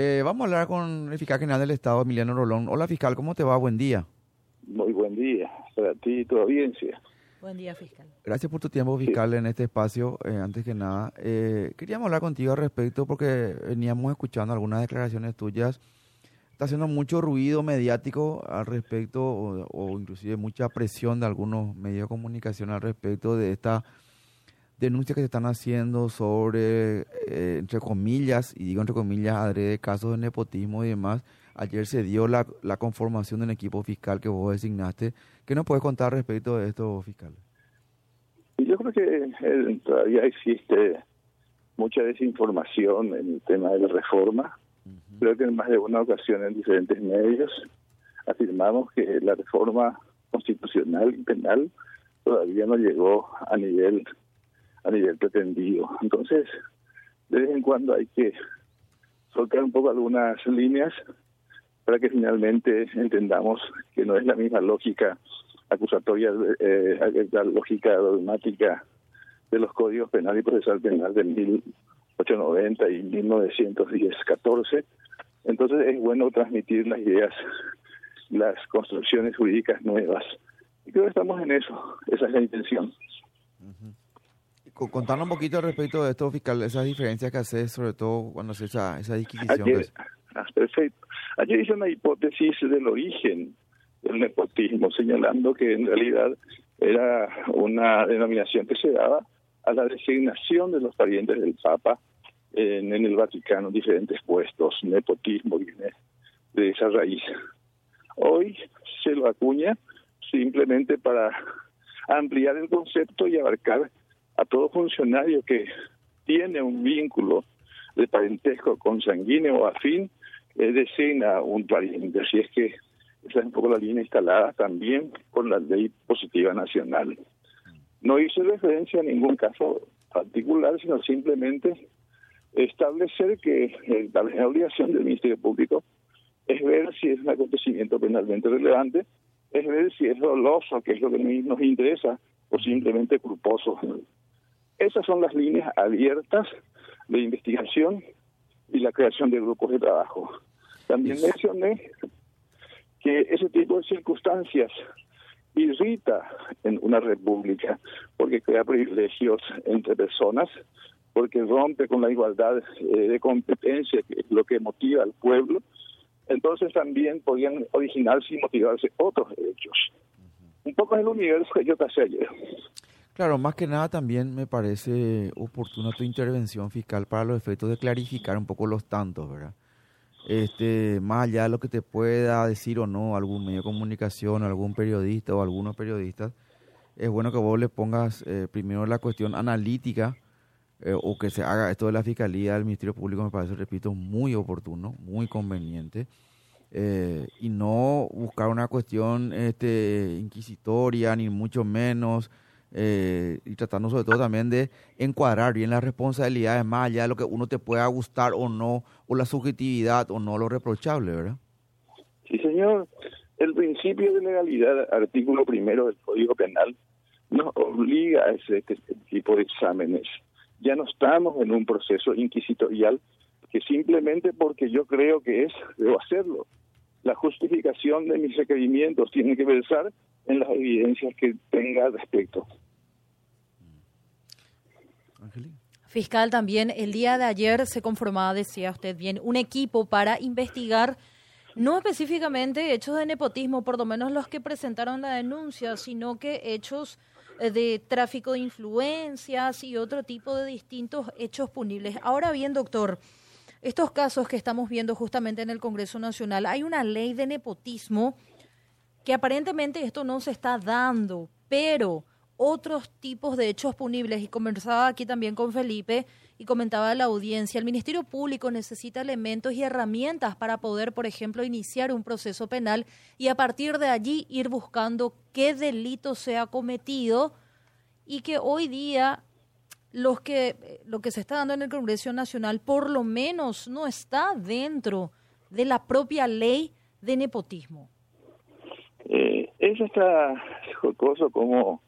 Eh, vamos a hablar con el fiscal general del Estado, Emiliano Rolón. Hola, fiscal, ¿cómo te va? Buen día. Muy buen día para ti y tu audiencia. Buen día, fiscal. Gracias por tu tiempo, fiscal, en este espacio. Eh, antes que nada, eh, queríamos hablar contigo al respecto porque veníamos escuchando algunas declaraciones tuyas. Está haciendo mucho ruido mediático al respecto o, o inclusive mucha presión de algunos medios de comunicación al respecto de esta denuncias que se están haciendo sobre, eh, entre comillas, y digo entre comillas, adrede casos de nepotismo y demás. Ayer se dio la, la conformación de un equipo fiscal que vos designaste. ¿Qué nos puedes contar respecto de esto, fiscal? Yo creo que eh, todavía existe mucha desinformación en el tema de la reforma. Creo que en más de una ocasión en diferentes medios afirmamos que la reforma constitucional y penal todavía no llegó a nivel a nivel pretendido. Entonces, de vez en cuando hay que soltar un poco algunas líneas para que finalmente entendamos que no es la misma lógica acusatoria, eh, la lógica dogmática de los códigos penal y procesal penal de 1890 y 1910, 14. Entonces es bueno transmitir las ideas, las construcciones jurídicas nuevas. Y creo que estamos en eso, esa es la intención contarnos un poquito respecto de esto, fiscal, esas diferencias que haces, sobre todo cuando hace esa, esa disquisición. Ah, perfecto. Ayer hice una hipótesis del origen del nepotismo, señalando que en realidad era una denominación que se daba a la designación de los parientes del Papa en, en el Vaticano, diferentes puestos. Nepotismo viene de esa raíz. Hoy se lo acuña simplemente para ampliar el concepto y abarcar a todo funcionario que tiene un vínculo de parentesco consanguíneo o afín, eh, designa un pariente. Así es que esa es un poco la línea instalada también con la ley positiva nacional. No hice referencia a ningún caso particular, sino simplemente establecer que eh, la obligación del Ministerio Público es ver si es un acontecimiento penalmente relevante, es ver si es doloso, que es lo que nos interesa, o simplemente culposo. Esas son las líneas abiertas de investigación y la creación de grupos de trabajo. También mencioné que ese tipo de circunstancias irrita en una república porque crea privilegios entre personas, porque rompe con la igualdad eh, de competencia, que es lo que motiva al pueblo. Entonces también podrían originarse y motivarse otros derechos. Un poco en el universo que yo pasé ayer. Claro, más que nada también me parece oportuna tu intervención fiscal para los efectos de clarificar un poco los tantos, ¿verdad? Este, más allá de lo que te pueda decir o no algún medio de comunicación, algún periodista o algunos periodistas, es bueno que vos le pongas eh, primero la cuestión analítica eh, o que se haga esto de la Fiscalía del Ministerio Público, me parece, repito, muy oportuno, muy conveniente. Eh, y no buscar una cuestión este, inquisitoria, ni mucho menos eh, y tratando sobre todo también de encuadrar bien las responsabilidades más allá de lo que uno te pueda gustar o no, o la subjetividad o no lo reprochable, ¿verdad? Sí, señor. El principio de legalidad, artículo primero del Código Penal, nos obliga a ese, este tipo de exámenes. Ya no estamos en un proceso inquisitorial que simplemente porque yo creo que es, debo hacerlo. La justificación de mis requerimientos tiene que versar en las evidencias que tenga al respecto. Fiscal, también el día de ayer se conformaba, decía usted bien, un equipo para investigar no específicamente hechos de nepotismo, por lo menos los que presentaron la denuncia, sino que hechos eh, de tráfico de influencias y otro tipo de distintos hechos punibles. Ahora bien, doctor, estos casos que estamos viendo justamente en el Congreso Nacional, hay una ley de nepotismo que aparentemente esto no se está dando, pero otros tipos de hechos punibles, y conversaba aquí también con Felipe y comentaba la audiencia, el Ministerio Público necesita elementos y herramientas para poder, por ejemplo, iniciar un proceso penal y a partir de allí ir buscando qué delito se ha cometido y que hoy día los que, lo que se está dando en el Congreso Nacional por lo menos no está dentro de la propia ley de nepotismo. Eh, es está jocoso como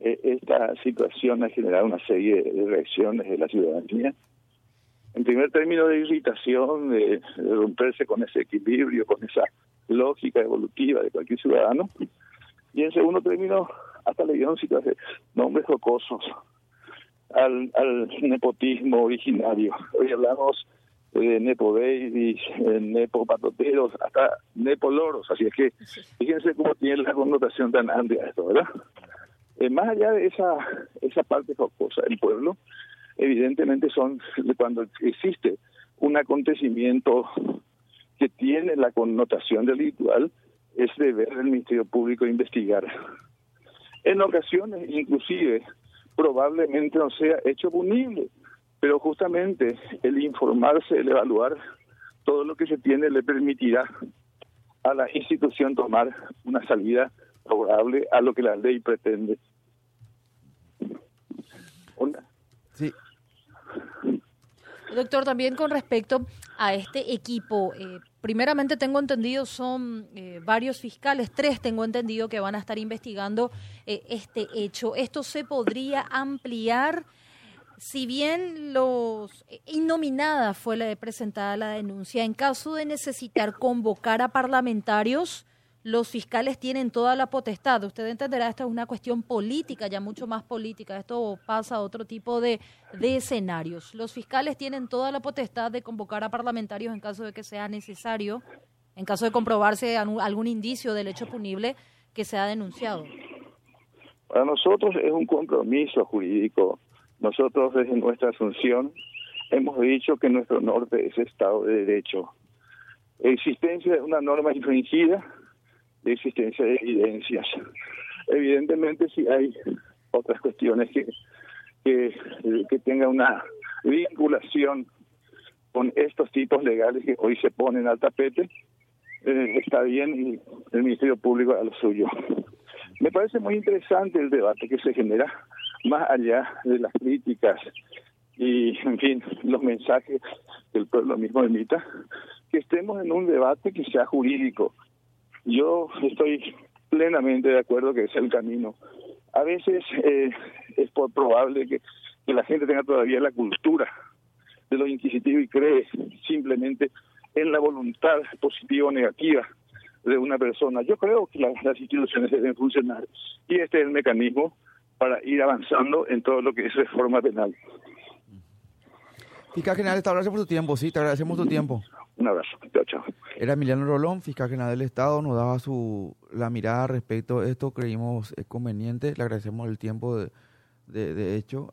eh, esta situación ha generado una serie de reacciones de la ciudadanía En primer término de irritación, de, romperse con ese equilibrio, con esa lógica evolutiva de cualquier ciudadano. Y en segundo término, hasta le dieron nombres jocosos al, al nepotismo originario. Hoy hablamos de Nepo Babies, Nepo Patoteros, hasta Nepo Loros. Así es que fíjense cómo tiene la connotación tan amplia esto, ¿verdad? Eh, más allá de esa, esa parte jocosa del pueblo, evidentemente son cuando existe un acontecimiento que tiene la connotación delictual, es deber del Ministerio Público investigar. En ocasiones, inclusive, probablemente no sea hecho punible, pero justamente el informarse, el evaluar todo lo que se tiene le permitirá a la institución tomar una salida favorable a lo que la ley pretende. Sí. Doctor, también con respecto a este equipo, eh, primeramente tengo entendido son eh, varios fiscales, tres tengo entendido que van a estar investigando eh, este hecho. ¿Esto se podría ampliar? Si bien los innominada fue la de presentada la denuncia, en caso de necesitar convocar a parlamentarios, los fiscales tienen toda la potestad. Usted entenderá, esto es una cuestión política, ya mucho más política. Esto pasa a otro tipo de, escenarios. Los fiscales tienen toda la potestad de convocar a parlamentarios en caso de que sea necesario, en caso de comprobarse algún indicio del hecho punible que sea denunciado. Para nosotros es un compromiso jurídico. Nosotros desde nuestra asunción hemos dicho que nuestro norte es Estado de Derecho. Existencia de una norma infringida de existencia de evidencias. Evidentemente, si hay otras cuestiones que, que, que tengan una vinculación con estos tipos legales que hoy se ponen al tapete, eh, está bien y el Ministerio Público a lo suyo. Me parece muy interesante el debate que se genera, más allá de las críticas y, en fin, los mensajes que el pueblo mismo emita, que estemos en un debate que sea jurídico, yo estoy plenamente de acuerdo que es el camino. A veces eh, es probable que, la gente tenga todavía la cultura de lo inquisitivo y cree simplemente en la voluntad positiva o negativa de una persona. Yo creo que las instituciones deben funcionar y este es el mecanismo para ir avanzando en todo lo que es reforma penal. Fiscal General, te agradecemos por tu tiempo, sí, te agradecemos tu tiempo. Un abrazo, chao, chao. Era Emiliano Rolón, fiscal general del Estado, nos daba su la mirada respecto a esto, creímos es conveniente, le agradecemos el tiempo de, de, de hecho.